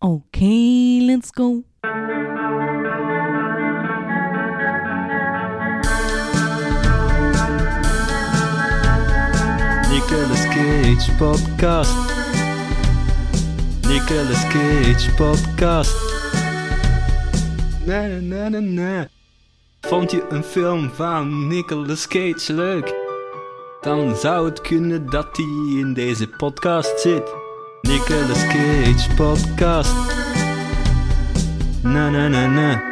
Okay, let's go. Nicolas Cage podcast. Nicolas Cage podcast. Na na na na. Vond je een film van Nicolas Cage leuk? Dan zou het kunnen dat hij in deze podcast zit. Nicolas Cage podcast. Na na na na.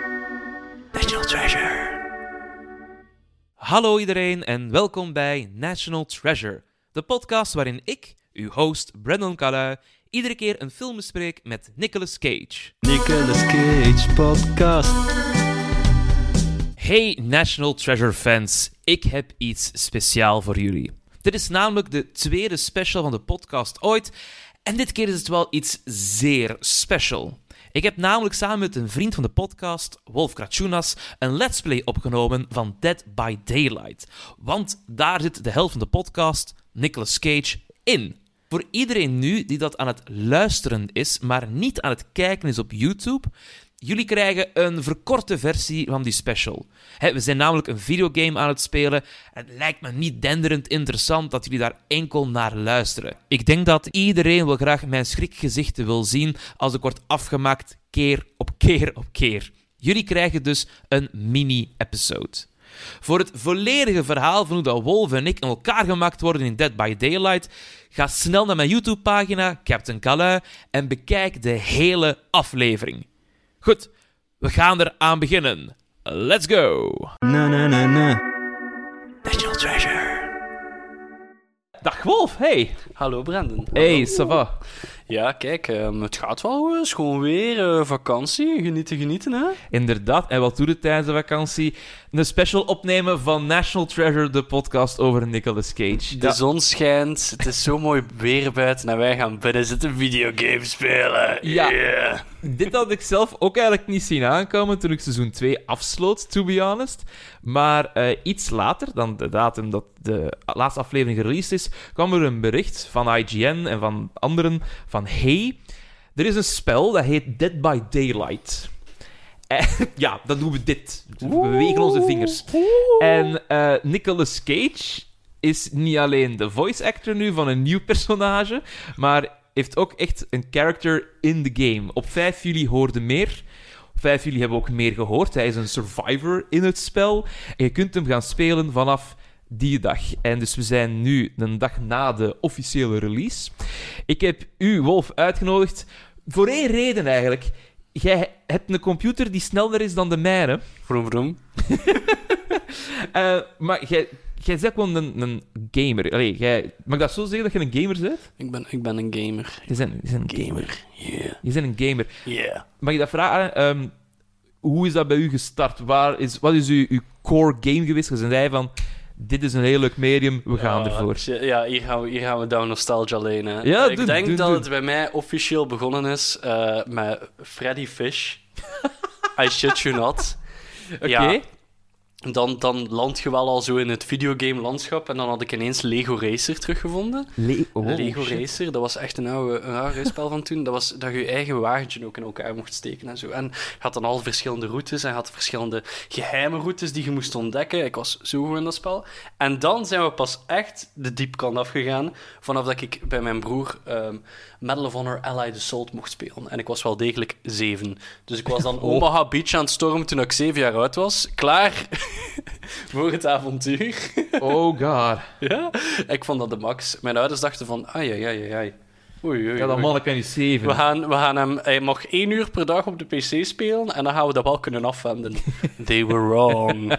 National Treasure. Hallo iedereen en welkom bij National Treasure, de podcast waarin ik, uw host Brandon Calui, iedere keer een film bespreek met Nicolas Cage. Nicolas Cage podcast. Hey National Treasure fans, ik heb iets speciaal voor jullie. Dit is namelijk de tweede special van de podcast ooit en dit keer is het wel iets zeer special. Ik heb namelijk samen met een vriend van de podcast, Wolf Kratjunas, een let's play opgenomen van Dead by Daylight. Want daar zit de helft van de podcast, Nicolas Cage, in. Voor iedereen nu die dat aan het luisteren is, maar niet aan het kijken is op YouTube, jullie krijgen een verkorte versie van die special. We zijn namelijk een videogame aan het spelen. Het lijkt me niet denderend interessant dat jullie daar enkel naar luisteren. Ik denk dat iedereen wel graag mijn schrikgezichten wil zien als ik word afgemaakt keer op keer op keer. Jullie krijgen dus een mini-episode. Voor het volledige verhaal van hoe dat Wolf en ik in elkaar gemaakt worden in Dead by Daylight, ga snel naar mijn YouTube-pagina Captain Calais en bekijk de hele aflevering. Goed, we gaan er aan beginnen. Let's go! Na na na na. National Treasure. Dag Wolf, hey! Hallo Brandon. Hey, ça va? Ja, kijk, ehm, het gaat wel goed. Het is gewoon weer eh, vakantie. Genieten, genieten, hè? Inderdaad, en wat doe je tijdens de vakantie? Een special opnemen van National Treasure, de podcast over Nicolas Cage. De zon schijnt, het is zo mooi weer buiten en wij gaan binnen zitten videogames spelen. Ja. Yeah. Dit had ik zelf ook eigenlijk niet zien aankomen toen ik seizoen 2 afsloot, to be honest. Maar eh, iets later, dan de datum dat de laatste aflevering gereleased is, kwam er een bericht van IGN en van anderen van hey, er is een spel dat heet Dead by Daylight. En, ja, dan doen we dit. We bewegen onze vingers. En eh, Nicolas Cage is niet alleen de voice actor nu van een nieuw personage, maar heeft ook echt een character in the game. Op 5 juli hoorde meer. Op 5 juli hebben we ook meer gehoord. Hij is een survivor in het spel. En je kunt hem gaan spelen vanaf die dag. En dus we zijn nu een dag na de officiële release. Ik heb u, Wolf, uitgenodigd voor één reden eigenlijk. Jij hebt een computer die sneller is dan de mijne. Vroom, vroom. Eh, maar jij, jij bent gewoon een, een gamer. Allee, jij, mag ik dat zo zeggen dat je een gamer bent? Ik ben, ik ben een gamer. Je bent, je bent een gamer. Gamer. Yeah. Je bent een gamer. Yeah. Mag je dat vragen? Ehm, hoe is dat bij u gestart? Waar is, wat is uw, uw core game geweest? Je zei van, dit is een heel leuk medium, we gaan ervoor. Ja, hier gaan we, hier gaan we down nostalgia lane. Hè. Ja, ik doe- denk doe- dat doe. het bij mij officieel begonnen is eh, met Freddy Fish. I shit you not. Oké. Ja. Dan, dan land je wel al zo in het videogame-landschap. En dan had ik ineens Lego Racer teruggevonden. Le- oh, Lego shit. Racer, dat was echt een oude, een oude spel van toen. Dat was dat je je eigen wagentje ook in elkaar mocht steken en zo. En je had dan al verschillende routes en je had verschillende geheime routes die je moest ontdekken. Ik was zo goed in dat spel. En dan zijn we pas echt de diepkant afgegaan. Vanaf dat ik bij mijn broer ehm, Medal of Honor Allied Assault mocht spelen. En ik was wel degelijk zeven. Dus ik was dan Oh. Omaha Beach aan het stormen toen ik zeven jaar oud was. Klaar voor het avontuur. Oh god. Ja, ik vond dat de max. Mijn ouders dachten van, ai, ai, ai, ai. Oei, oei, Ja, dat oei. manneke kan je zeven. We gaan, we gaan hem... Hij mag één uur per dag op de pc spelen en dan gaan we dat wel kunnen afwenden. They were wrong.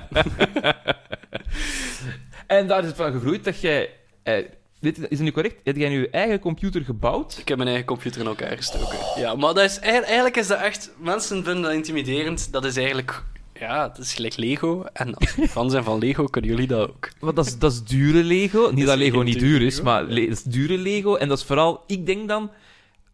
En daar is het van gegroeid dat jij... eh, dit, is het nu correct? Heb jij nu je eigen computer gebouwd? Ik heb mijn eigen computer in elkaar gestoken. Ja, maar dat is, eigenlijk is dat echt... Mensen vinden dat intimiderend. Dat is eigenlijk... Ja, dat is gelijk Lego. En als fan zijn van Lego, kunnen jullie dat ook. Want dat is, dat is dure Lego. Niet dat Lego niet duur is, Lego, maar dat is dure Lego. En dat is vooral... Ik denk dan...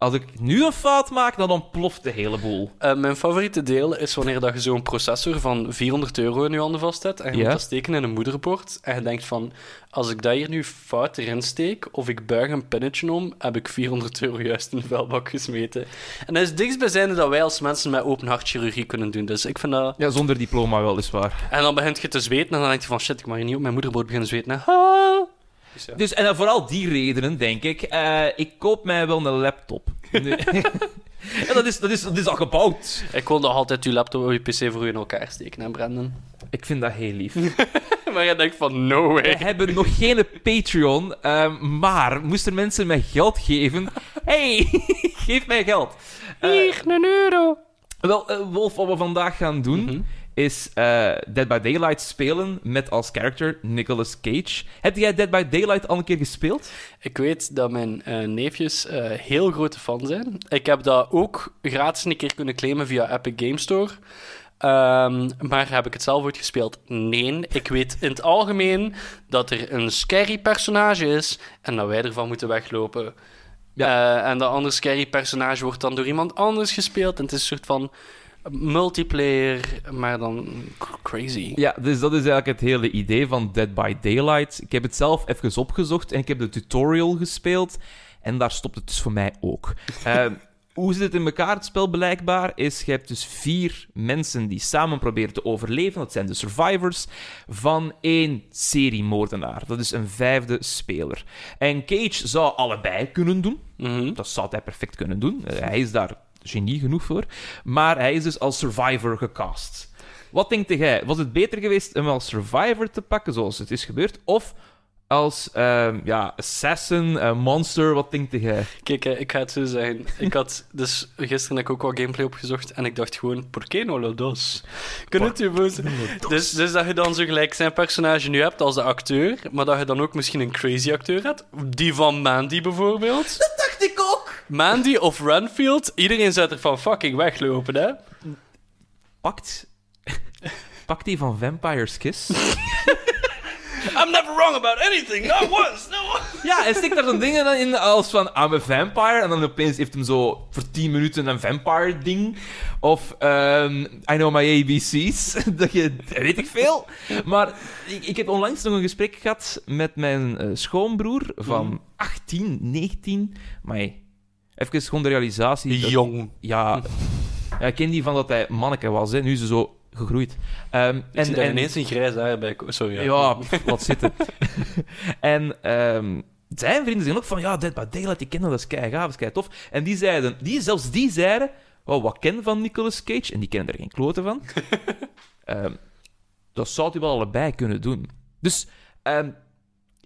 als ik nu een fout maak, dan ontploft de hele boel. Eh, mijn favoriete deel is wanneer dat je zo'n processor van 400 euro in je handen vastzet en je Ja. moet dat steken in een moederbord en je denkt van, als ik dat hier nu fout erin steek of ik buig een pinnetje om, heb ik 400 euro juist in de vuilbak gesmeten. En dat is dichtstbijzijnde dat wij als mensen met open hartchirurgie kunnen doen. Dus ik vind dat... Ja, zonder diploma weliswaar. En dan begint je te zweten en dan denk je van, shit, ik mag hier niet op mijn moederbord beginnen zweten. hè. Ah. Dus ja. Dus, en dan vooral die redenen, denk ik. eh, ik koop mij wel een laptop. En dat is, dat, is, dat is al gebouwd. Ik wil nog altijd je laptop of je pc voor u in elkaar steken, hè, Brandon? Ik vind dat heel lief. maar je denkt van, no way. We hebben nog geen Patreon, ehm, maar moesten mensen mij geld geven... Hey, geef mij geld. Hier, een euro. wel, eh, Wolf, wat we vandaag gaan doen, Mhm. Is eh, Dead by Daylight spelen met als character Nicolas Cage. Heb jij Dead by Daylight al een keer gespeeld? Ik weet dat mijn eh, neefjes eh, heel grote fan zijn. Ik heb dat ook gratis een keer kunnen claimen via Epic Game Store. Ehm, maar heb ik het zelf ooit gespeeld? Nee. Ik weet in het algemeen dat er een scary personage is en dat wij ervan moeten weglopen. Eh, en dat andere scary personage wordt dan door iemand anders gespeeld. En het is een soort van multiplayer, maar dan crazy. Ja, dus dat is eigenlijk het hele idee van Dead by Daylight. Ik heb het zelf even opgezocht en ik heb de tutorial gespeeld. En daar stopt het dus voor mij ook. Ehm, hoe zit het in elkaar, het spel blijkbaar? Is, je hebt dus vier mensen die samen proberen te overleven. Dat zijn de survivors van één seriemoordenaar. Dat is een vijfde speler. En Cage zou allebei kunnen doen. Mhm. Dat zou hij perfect kunnen doen. Hij is daar genie genoeg voor. Maar hij is dus als survivor gecast. Wat denkt jij? Was het beter geweest hem als survivor te pakken, zoals het is gebeurd? Of als ehm, ja, assassin, eh, monster? Wat denkt jij? Kijk, hè, ik ga het zo zeggen. Ik had dus gisteren heb ik ook wat gameplay opgezocht en ik dacht gewoon, por qué no lo dos? Kun je het je voorstellen? Dus, dus dat je dan zo gelijk zijn personage nu hebt als de acteur, maar dat je dan ook misschien een crazy acteur hebt. Die van Mandy bijvoorbeeld. Dat! Mandy of Renfield, iedereen zou er van fucking weglopen, hè? Pakt, pakt die van Vampire's Kiss? I'm never wrong about anything, not once, no ja, hij stikt daar zo'n dingen in als van I'm a vampire. En dan opeens heeft hem zo voor 10 minuten een vampire ding. Of ehm, I know my ABC's. dat je, weet ik veel. Maar ik, ik heb onlangs nog een gesprek gehad met mijn eh, schoonbroer van 18, 19. Maar even gewoon de realisatie. dat- Jong. ja, ja, ik ken die van dat hij manneke was. Hè. Nu is ze zo gegroeid. Ehm, En, en, ineens een grijs haar bij... Sorry, ja. ja, pff, laat zitten. en ehm, zijn vrienden zeggen ook van, ja, Dead by Daylight, die kennen dat is kei gaaf, dat is kei tof. En die zeiden, die, zelfs die zeiden, oh, wat ken van Nicolas Cage? En die kennen er geen kloten van. Ehm, dat zou hij wel allebei kunnen doen. Dus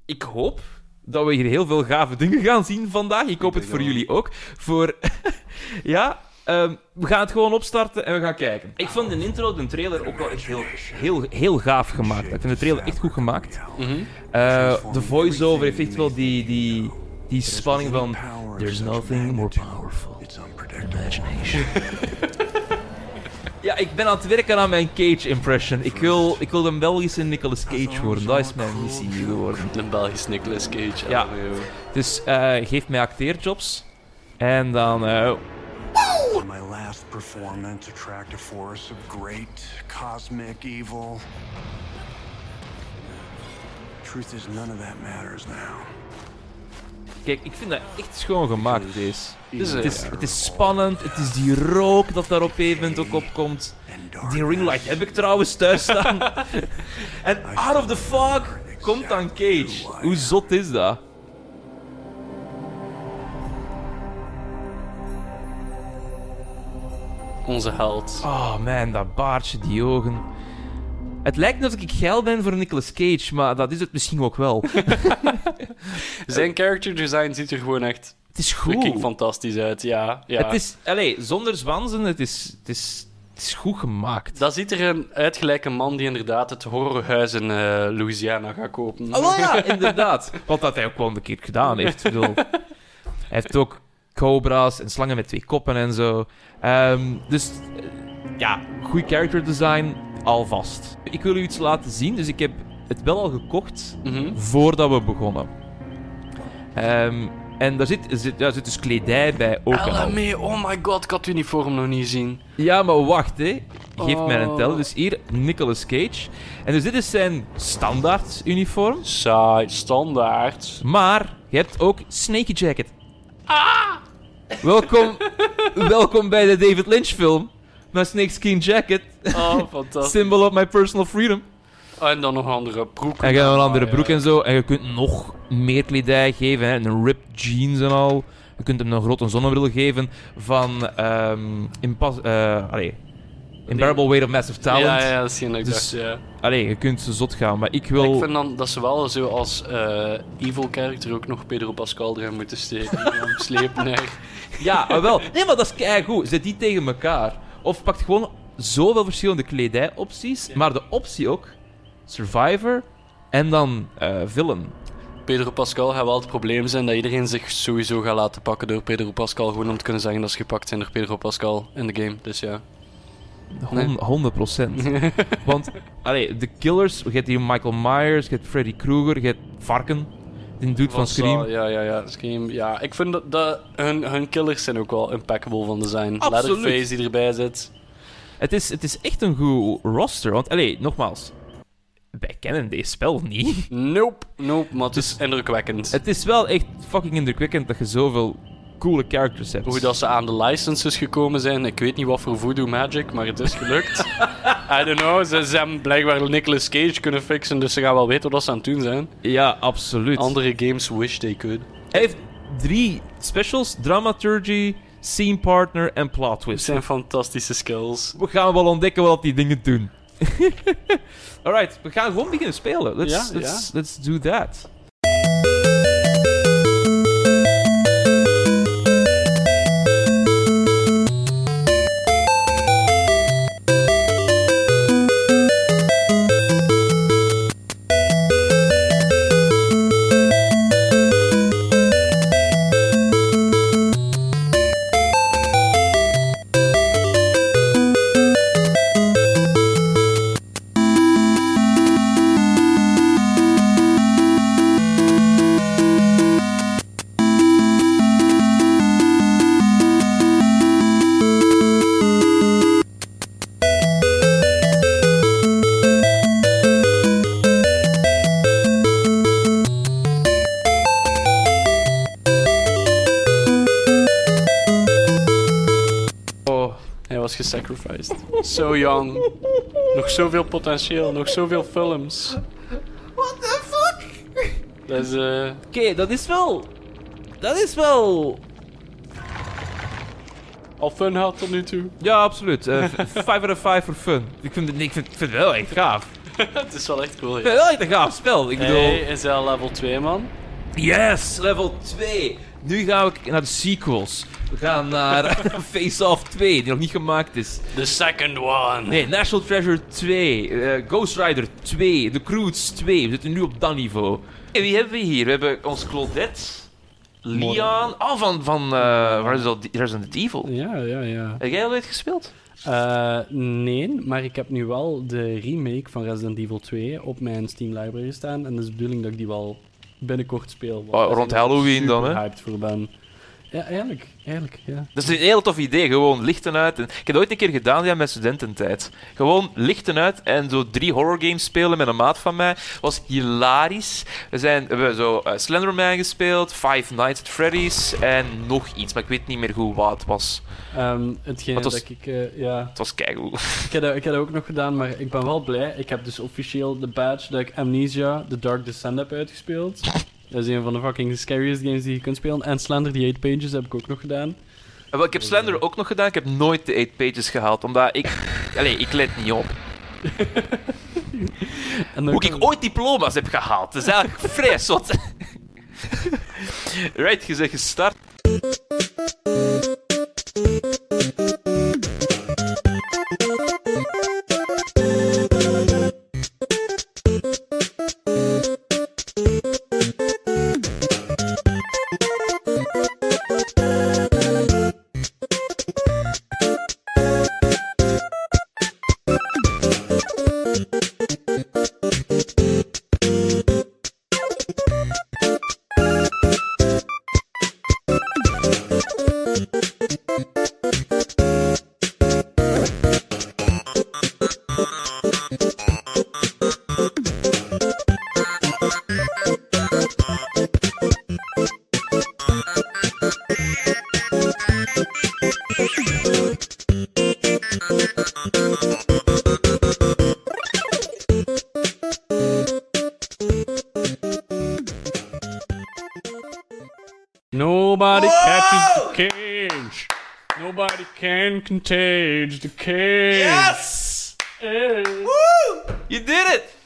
ik hoop dat we hier heel veel gave dingen gaan zien vandaag. Ik hoop het voor jullie ook. Voor, ja... ehm, we gaan het gewoon opstarten en we gaan kijken. Ik vond de intro, de trailer, ook wel echt heel, heel, heel gaaf gemaakt. Ik vind de trailer echt goed gemaakt. Mhm. Eh, de voice-over heeft echt wel die, die, die spanning van... There's nothing more powerful than imagination. ja, ik ben aan het werken aan mijn Cage-impression. Ik wil, ik wil een Belgische Nicolas Cage worden. Dat is mijn missie geworden. Een Belgisch Nicolas Cage. Ja. Dus eh, geef mij acteerjobs. En dan... eh, My last performance attract a force of great cosmic evil. Truth is, none of that matters now. Kijk, ik vind dat echt schoon gemaakt, deze. Dus, Het is, het is spannend, het is die rook dat daar op een gegeven moment ook opkomt. Die ringlight heb ik trouwens thuis staan. en out of the fog komt dan Cage. Hoe zot is dat? Onze held. Oh man, dat baardje, die ogen. Het lijkt net alsof ik geil ben voor Nicolas Cage, maar dat is het misschien ook wel. Zijn character design ziet er gewoon echt Het is goed. fantastisch uit. Ja, ja. Het is, allez, zonder zwanzen, het is, het, is, het is goed gemaakt. Dat ziet er een uit gelijk een man die inderdaad het horrorhuis in eh, Louisiana gaat kopen. Oh wel ja, inderdaad. Wat dat hij ook wel een keer gedaan heeft. Bedoel, hij heeft ook cobra's en slangen met twee koppen en zo. Ehm, dus eh, ja, goed character design, alvast. Ik wil u iets laten zien, dus ik heb het wel al gekocht Mhm. voordat we begonnen. Ehm, En daar zit, zit, ja, zit dus kledij bij ook. al. Oh my god, ik had het uniform nog niet zien. Ja, maar wacht, hè. Geef mij een Oh. tel. Dus hier, Nicolas Cage. En dus dit is zijn standaard uniform. Saai, standaard. Maar je hebt ook Snakey Jacket. Ah! Welkom, welkom bij de David Lynch film. Mijn snakeskin jacket. Oh, fantastisch. Symbol of my personal freedom. En dan nog een andere broek. En je een andere ja. broek en zo. En je kunt nog meer kledij geven. Hè. Een ripped jeans en al. Je kunt hem een grote zonnebril geven van... ehm impas- eh, allee, Unbearable Weight of Massive Talent. Ja, ja, dat is geen Dus- dacht, ja. Allee, je kunt ze zot gaan. Maar ik wil... Ik vind dan dat ze wel zo als eh, evil character ook nog Pedro Pascal erin moeten steken. slepen naar... Ja, ah, wel. Nee, maar dat is keigoed. Zet die tegen elkaar. Of pakt gewoon zoveel verschillende kledijopties. Maar de optie ook... Survivor en dan eh villain. Pedro Pascal gaat wel het probleem zijn dat iedereen zich sowieso gaat laten pakken door Pedro Pascal. Gewoon om te kunnen zeggen dat ze gepakt zijn door Pedro Pascal in de game. Dus ja. Nee. Hon- 100 procent. Want, allee, de killers... Je hebt hier Michael Myers, je hebt Freddy Krueger, je hebt Varken. Die doet van Scream. Ja, ja, ja. Scream. Ja, ik vind dat, dat hun, hun killers zijn ook wel impeccable van design. Absoluut. Leatherface die erbij zit. Het is, het is echt een goed roster. Want, allee, nogmaals... Wij kennen deze spel niet. Nope, nope, maar het is indrukwekkend. Het is wel echt fucking indrukwekkend dat je zoveel coole characters hebt. Hoe dat ze aan de licenses gekomen zijn, ik weet niet wat voor voodoo magic, maar het is gelukt. I don't know, ze, ze hebben blijkbaar Nicolas Cage kunnen fixen, dus ze gaan wel weten wat ze aan het doen zijn. Ja, absoluut. Andere games wish they could. Hij heeft drie specials: dramaturgy, scene partner en plot twist. zijn fantastische skills. We gaan wel ontdekken wat die dingen doen. Alright, we gaan gewoon beginnen spelen. Let's, Ja, let's, let's do that. Gesacrificed. So young. Nog zoveel potentieel, nog zoveel films. what the fuck? Dat is, eh, Oké, dat is wel. Dat is wel. al fun gehad tot nu toe. Ja, absoluut. 5 out of 5 voor fun. Ik vind, het, ik vind, ik vind het wel echt gaaf. Ik het is wel echt cool, vind ja. het wel echt een gaaf spel. Ik bedoel. Hij is al level 2, man. Yes, level 2. Nu gaan we naar de sequels. We gaan naar Face Off 2, die nog niet gemaakt is. The second one. Nee, National Treasure 2, eh, Ghost Rider 2, The Croods 2. We zitten nu op dat niveau. En wie hebben we hier? We hebben ons Claudette, Leon. Oh, van, van uh, Resident Resident Evil. Ja, ja, ja. Heb jij al ooit gespeeld? Eh, nee, maar ik heb nu wel de remake van Resident Evil 2 op mijn Steam library staan. En dat is de bedoeling dat ik die wel binnenkort speel. Oh, rond Halloween dan, hè? hyped voor ben. Ja, eigenlijk. Eigenlijk, ja. Dat is een heel tof idee, gewoon lichten uit. En, ik heb dat ooit een keer gedaan ja, met studententijd. Gewoon lichten uit en zo drie horrorgames spelen met een maat van mij. was hilarisch. We, zijn, we hebben zo eh, Slenderman gespeeld, Five Nights at Freddy's en nog iets, maar ik weet niet meer hoe wat het was. Ehm hetgeen Wat was- dat ik... eh, ja, Het was keigoed. ik heb, dat, ik heb dat ook nog gedaan, maar ik ben wel blij. Ik heb dus officieel de badge dat ik Amnesia, The Dark Descent heb uitgespeeld. Dat is een van de fucking scariest games die je kunt spelen. En Slender, die 8 Pages, heb ik ook nog gedaan. Eh, wel, Ik heb Slender ook nog gedaan, ik heb nooit de 8 pages gehaald, omdat ik... Allee, ik let niet op. Hoe ik ooit diploma's heb gehaald. Dat is eigenlijk vrij zot. right, je zegt gestart. Can contage the cage. Yes! Woo! You did it!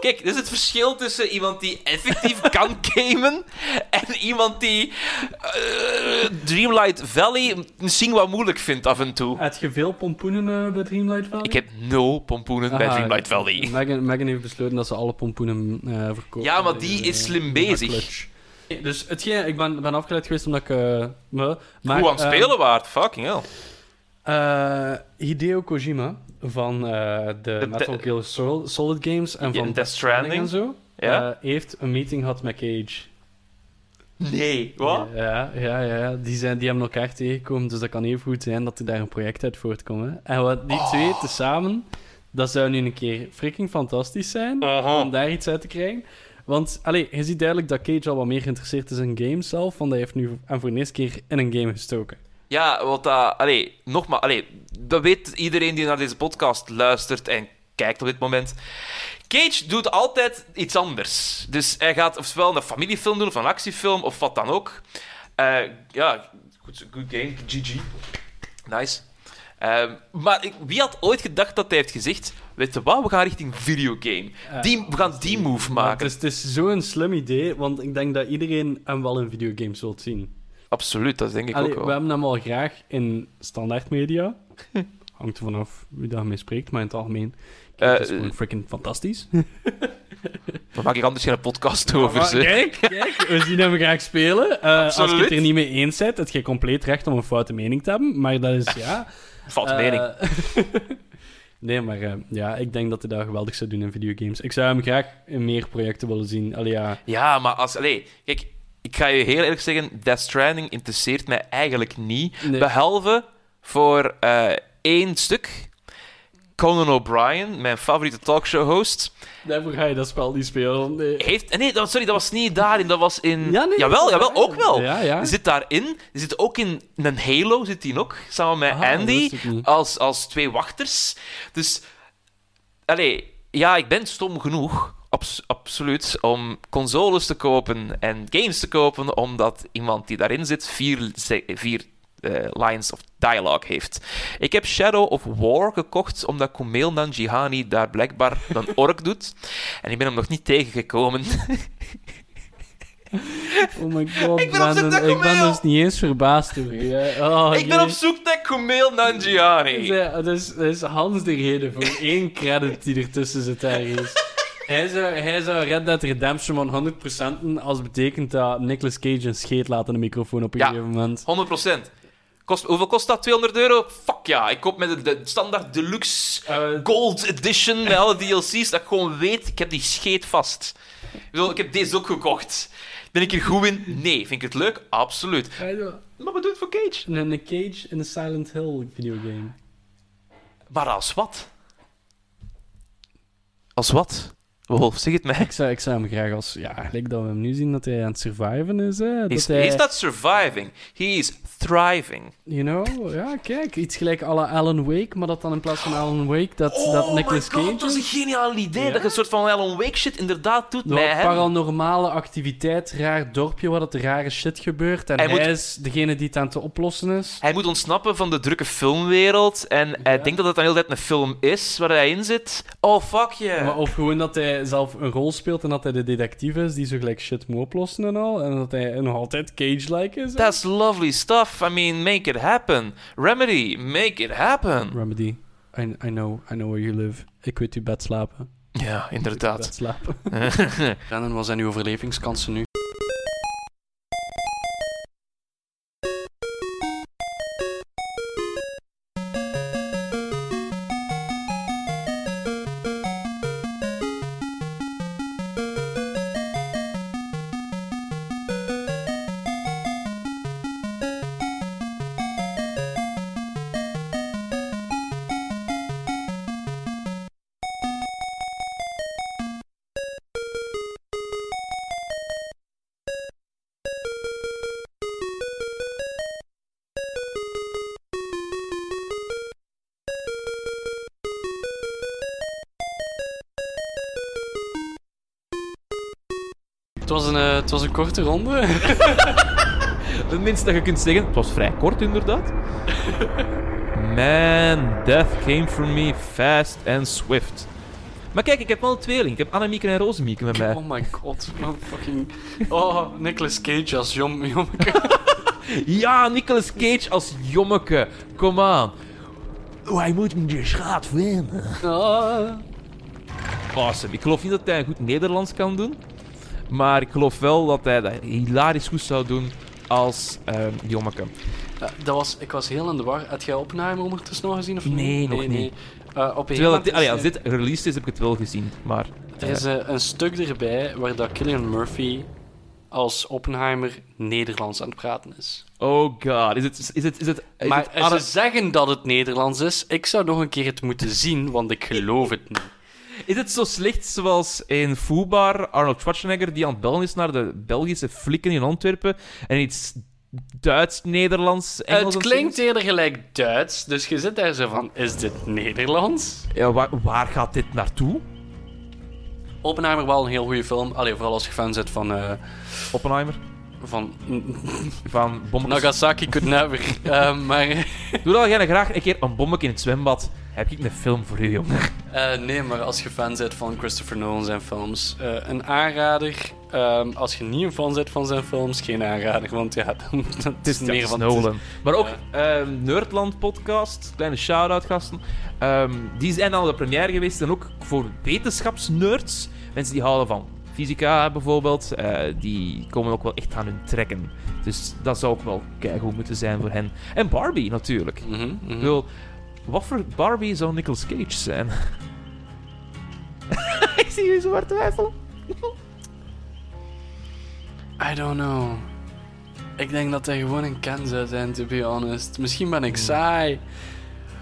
Kijk, dit is het verschil tussen iemand die effectief kan gamen en iemand die eh, Dreamlight Valley misschien wat moeilijk vindt af en toe. Heb je veel pompoenen eh, bij Dreamlight Valley? Ik heb nul pompoenen bij Dreamlight Valley. Megan, Megan heeft besloten dat ze alle pompoenen eh verkoopt. Ja, maar die is slim bezig. Dus hetgeen, ik ben, ben afgeleid geweest omdat ik... eh, me, maar, Hoe aan het eh, spelen waard, fucking hell. eh, Hideo Kojima van eh, de, De- Metal Gear Sol- Solid Games en van Death Stranding. en zo, heeft een meeting gehad met Cage. Nee, wat? Ja, ja, ja. Die, zijn, die hebben elkaar tegengekomen, dus dat kan even goed zijn dat er daar een project uit voortkomt. hè. En wat die twee tezamen, dat zou nu een keer freaking fantastisch zijn om daar iets uit te krijgen. Want, allee, je ziet duidelijk dat Cage al wat meer geïnteresseerd is in games zelf, want hij heeft nu en voor de eerste keer in een game gestoken. Ja, wat dat... Allee, nogmaals... Dat weet iedereen die naar deze podcast luistert en kijkt op dit moment. Cage doet altijd iets anders. Dus hij gaat ofwel een familiefilm doen, of een actiefilm, of wat dan ook. Eh, ja, goed, good game. GG. Nice. Ehm, maar ik, wie had ooit gedacht dat hij heeft gezegd... Weet je wat, we gaan richting videogame. Die, we gaan die move maken. het is, het is zo'n slim idee, want ik denk dat iedereen hem wel in videogames zult zien. Absoluut, dat denk ik Allee, ook wel. we hebben hem al graag in standaard media. Hangt er vanaf wie daar mee spreekt, maar in het algemeen. Eh, het is gewoon freaking fantastisch. Daar maak ik anders geen podcast over. Kijk, kijk, we zien hem graag spelen. Eh, als je het er niet mee eens bent, heb je compleet recht om een foute mening te hebben. Maar dat is, ja... Eh, mening. nee, maar eh, ja, ik denk dat hij dat geweldig zou doen in videogames. Ik zou hem graag in meer projecten willen zien. Allee, ja... Ja, maar als... Allee, kijk, ik ga je heel eerlijk zeggen, Death Stranding interesseert mij eigenlijk niet. Nee. Behalve voor eh, één stuk. Conan O'Brien, mijn favoriete talkshow-host, Daarvoor ga je dat spel niet spelen. Nee. heeft... Nee, dat, sorry, dat was niet daarin. Dat was in... Ja, nee, jawel, jawel, ook wel. Ja, ja. Zit daarin. Zit ook in een Halo, zit die ook. Samen met Ah, Andy, als, als twee wachters. Dus... Allee, ja, ik ben stom genoeg... abs- absoluut, om consoles te kopen en games te kopen, omdat iemand die daarin zit vier, vier eh, lines of dialogue heeft. Ik heb Shadow of War gekocht, omdat Kumail Nanjiani daar blijkbaar een ork doet. En ik ben hem nog niet tegengekomen. Oh my god, Ik ben op zoek Brandon, naar ik ben Kumail. dus niet eens verbaasd door je. Oh, ik ben op zoek naar Kumail Nanjiani. Dat is, dat is Hans de reden voor één credit die ertussen zit ergens. Hij zou, hij zou Red Dead Redemption 100% doen als het betekent dat Nicolas Cage een scheet laat in de microfoon op een Ja. gegeven moment. 100%. Kost, hoeveel kost dat? 200 euro? Fuck ja. Ik koop met de, de standaard deluxe Eh, gold edition met alle DLC's, dat ik gewoon weet, ik heb die scheet vast. Ik, bedoel, ik heb deze ook gekocht. Ben ik er goed in? Nee. Vind ik het leuk? Absoluut. Maar wat doet het voor Cage? Een, een Cage in een Silent Hill videogame. Maar als wat? Als wat? Wolf, zeg het mij. Ik zou, ik zou hem graag als... Ja, gelijk dat we hem nu zien dat hij aan het surviven is. Hè, dat He's, hij, he's not surviving. He is thriving. You know, ja, kijk. Iets gelijk la Alan Wake, maar dat dan in plaats van Alan Wake, dat, dat Nicolas Cage Oh dat is een is. geniaal idee. Ja? Dat je een soort van Alan Wake shit inderdaad doet Door paranormale activiteit, raar dorpje waar dat rare shit gebeurt. En Hij hij, moet- is degene die het aan te oplossen is. Hij moet ontsnappen van de drukke filmwereld. En hij denkt dat het dan heel tijd een film is waar hij in zit. Oh, fuck yeah. Maar of gewoon dat hij zelf een rol speelt en dat hij de detectief is die zo gelijk shit moet oplossen en al. En dat hij nog altijd Cage-like is. That's lovely stuff. I mean, make it happen. Remedy, make it happen. Remedy, I, I know, I know where you live. Ik weet uw bed slapen. Ja, Bed inderdaad. slapen. Rennen, wat zijn uw overlevingskansen nu? Het was een, eh, het was een korte ronde. Het minste dat je kunt zeggen, het was vrij kort inderdaad. Man, death came for me fast and swift. Maar kijk, ik heb wel een tweeling. Ik heb Annemieke en Rozemieke met mij. Oh my god. Oh, fucking... Oh, Nicolas Cage als jom, jommeke. Ja, Nicolas Cage als jommeke. Kom aan. Hij moet me de schaat vinden. Ah. Awesome. Ik geloof niet dat hij een goed Nederlands kan doen. Maar ik geloof wel dat hij dat hilarisch goed zou doen als ehm jommeke. Dat was, ik was heel in de war. Had jij Oppenheimer ondertussen nog gezien? Of niet? Nee, nog niet. Eh, op Terwijl het, allee, als dit released is, heb ik het wel gezien. Maar Er is eh, een stuk erbij waar dat Killian Murphy als Oppenheimer Nederlands aan het praten is. Oh god, is het... Is het, is het, is maar het ze zeggen dat het Nederlands is. Ik zou nog een keer het moeten zien, want ik geloof het niet. Is het zo slecht zoals in Foobar Arnold Schwarzenegger die aan het bellen is naar de Belgische flikken in Antwerpen en iets Duits, Nederlands, Engels het klinkt eerder gelijk Duits, dus je zit daar zo van, is dit Nederlands? Ja, waar, waar gaat dit naartoe? Oppenheimer wel een heel goede film. Allee, vooral als je fan bent van... eh, Oppenheimer? van Van bommetjes. Nagasaki Could Never. Eh, maar Doe dan jij graag een keer een bommetje in het zwembad. Heb ik een film voor u, jongen. eh, nee, maar als je fan bent van Christopher Nolan zijn films, eh, een aanrader. Ehm, als je niet een fan bent van zijn films, geen aanrader, want ja, dan, dat Het is meer van Nolan. Maar ook ehm, Nerdland podcast, kleine shout-out gasten. Ehm, die zijn al de première geweest en ook voor wetenschapsnerds. Mensen die houden van fysica bijvoorbeeld, eh, die komen ook wel echt aan hun trekken. Dus dat zou ook wel keigoed moeten zijn voor hen. En Barbie natuurlijk. Ik bedoel, wat voor Barbie zou Nicolas Cage zijn? Ik zie je zo hard twijfelen. I don't know. Ik denk dat hij gewoon een Ken zou zijn, to be honest. Misschien ben ik saai.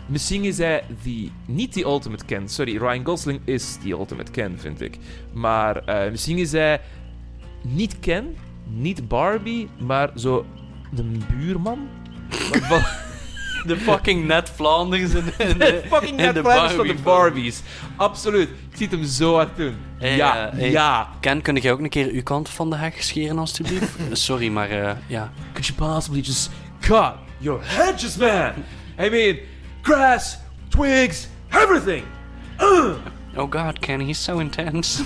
Misschien is hij die, niet die Ultimate Ken. Sorry, Ryan Gosling is die Ultimate Ken, vind ik. Maar eh, misschien is hij niet Ken, niet Barbie, maar zo de buurman. De fucking Ned Flanders in, in de fucking in Ned de Flanders van de. Barbies. Absoluut. Ik zie het hem zo hard doen. Hey, ja, eh, hey. ja. Ken, kun jij ook een keer uw kant van de heg scheren, alstublieft? Sorry, maar eh, ja. Could you possibly just cut your hedges, man? I mean, grass, twigs, everything. Oh god, Ken, he's so intense.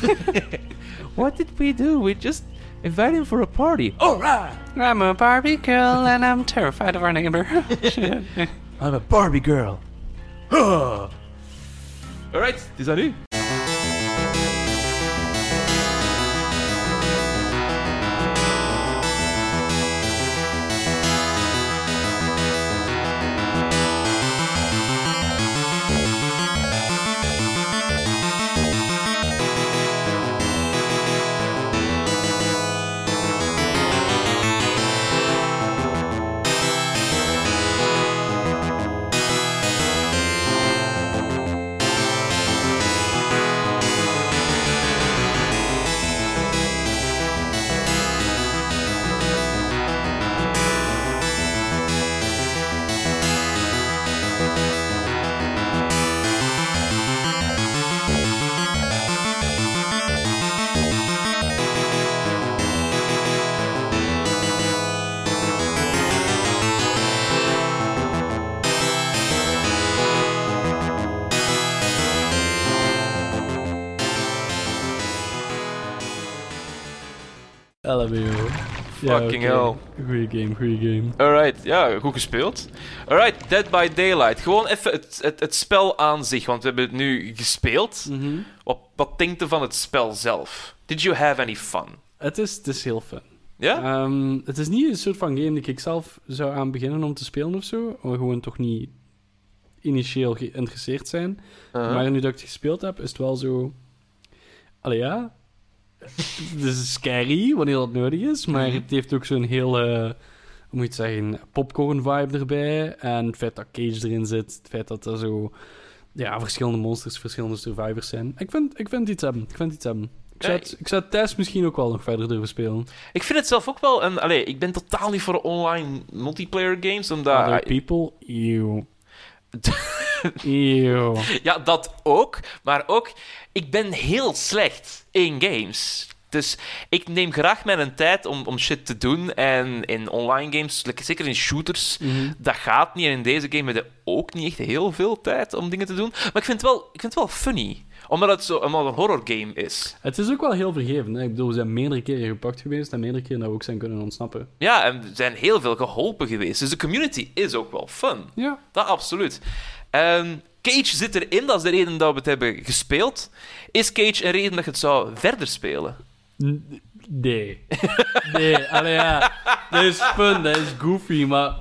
What did we do? We just invited him for a party. All right. I'm a Barbie girl and I'm terrified of our neighbor. I'm a Barbie girl. Alright, het Fucking hell. Goeie game, goeie game. Alright, ja, goed gespeeld. Alright, Dead by Daylight. Gewoon even het, het, het spel aan zich, want we hebben het nu gespeeld. Mhm. Wat, wat denkt van het spel zelf? Did you have any fun? Het, is, het is heel fun. Ja? Ehm, het is niet een soort van game die ik zelf zou aan beginnen om te spelen of zo. Of gewoon toch niet initieel geïnteresseerd zijn. Uh-huh. Maar nu dat ik het gespeeld heb, is het wel zo... Allee, ja. Het is scary, wanneer dat nodig is. Maar Mhm. het heeft ook zo'n heel... eh, hoe moet je het zeggen? Popcorn-vibe erbij. En het feit dat Cage erin zit. Het feit dat er zo... Ja, verschillende monsters, verschillende survivors zijn. Ik vind, ik vind iets hebben. Ik vind iets hebben. Ik zou, het, ik zou thuis misschien ook wel nog verder durven spelen. Ik vind het zelf ook wel een... Allee, ik ben totaal niet voor online multiplayer games, omdat... Other people? Ew. Ja, dat ook. Maar ook, ik ben heel slecht in games. Dus ik neem graag mijn tijd om, om shit te doen. En in online games, zeker in shooters, Mhm. dat gaat niet. En in deze game heb je ook niet echt heel veel tijd om dingen te doen. Maar ik vind het wel, ik vind het wel funny. Omdat het, zo, omdat het een horror game is. Het is ook wel heel vergeven. Hè? Ik bedoel, we zijn meerdere keren gepakt geweest en meerdere keren dat we ook zijn kunnen ontsnappen. Ja, en er zijn heel veel geholpen geweest. Dus de community is ook wel fun. Ja. Dat absoluut. Ehm, Cage zit erin, dat is de reden dat we het hebben gespeeld. Is Cage een reden dat je het zou verder spelen? Nee. Nee, allee ja. Dat is fun, dat is goofy, maar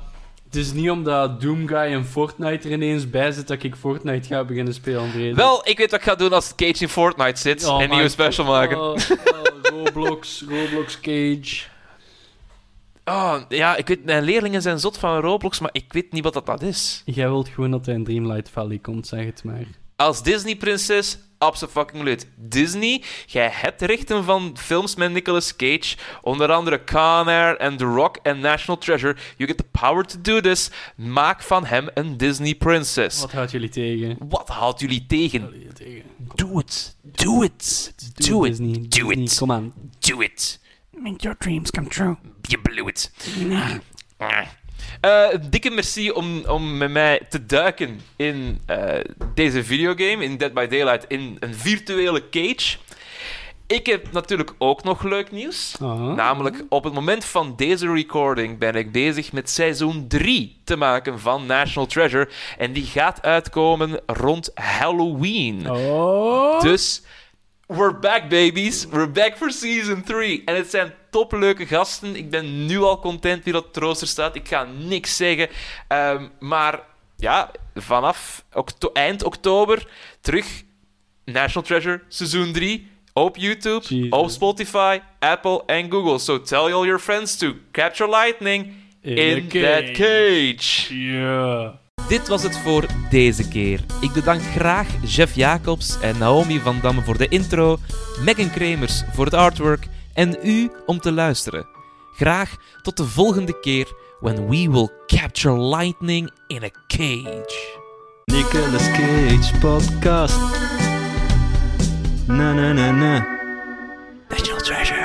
het is niet omdat Doomguy en Fortnite er ineens bij zit dat ik Fortnite ga beginnen spelen. Wel, ik weet wat ik ga doen als Cage in Fortnite zit Oh en een nieuwe special God. maken. Oh, oh, Roblox, Roblox Cage. Oh, ja, ik weet, mijn leerlingen zijn zot van Roblox, maar ik weet niet wat dat, dat is. Jij wilt gewoon dat hij in Dreamlight Valley komt, zeg het maar. Als Disney-prinses, absoluut. Disney, jij hebt rechten van films met Nicolas Cage, onder andere Con Air en The Rock en National Treasure. You get the power to do this. Maak van hem een Disney-prinses. Wat houdt jullie tegen? Wat houdt jullie tegen? Houdt jullie tegen? Do it. Do it. Do it. Disney. Do Disney, it. Kom aan. Do it. Make your dreams come true. You blew it. Eh, dikke merci om, om met mij te duiken in eh, deze videogame, in Dead by Daylight, in een virtuele cage. Ik heb natuurlijk ook nog leuk nieuws. Namelijk, op het moment van deze recording ben ik bezig met seizoen 3 te maken van National Treasure. En die gaat uitkomen rond Halloween. Oh. Dus, we're back, babies. We're back for season 3. En het zijn topleuke gasten. Ik ben nu al content wie dat trooster staat. Ik ga niks zeggen. Ehm, maar ja, vanaf okto- eind oktober terug National Treasure seizoen 3 op YouTube, Jesus. op Spotify, Apple en Google. So tell all your friends to capture lightning in, that cage. Ja. Dit was het voor deze keer. Ik bedank graag Jeff Jacobs en Naomi van Damme voor de intro, Megan Kremers voor het artwork en u om te luisteren. Graag tot de volgende keer when we will capture lightning in a cage. Nicolas Cage podcast. Na na na na. National Treasure.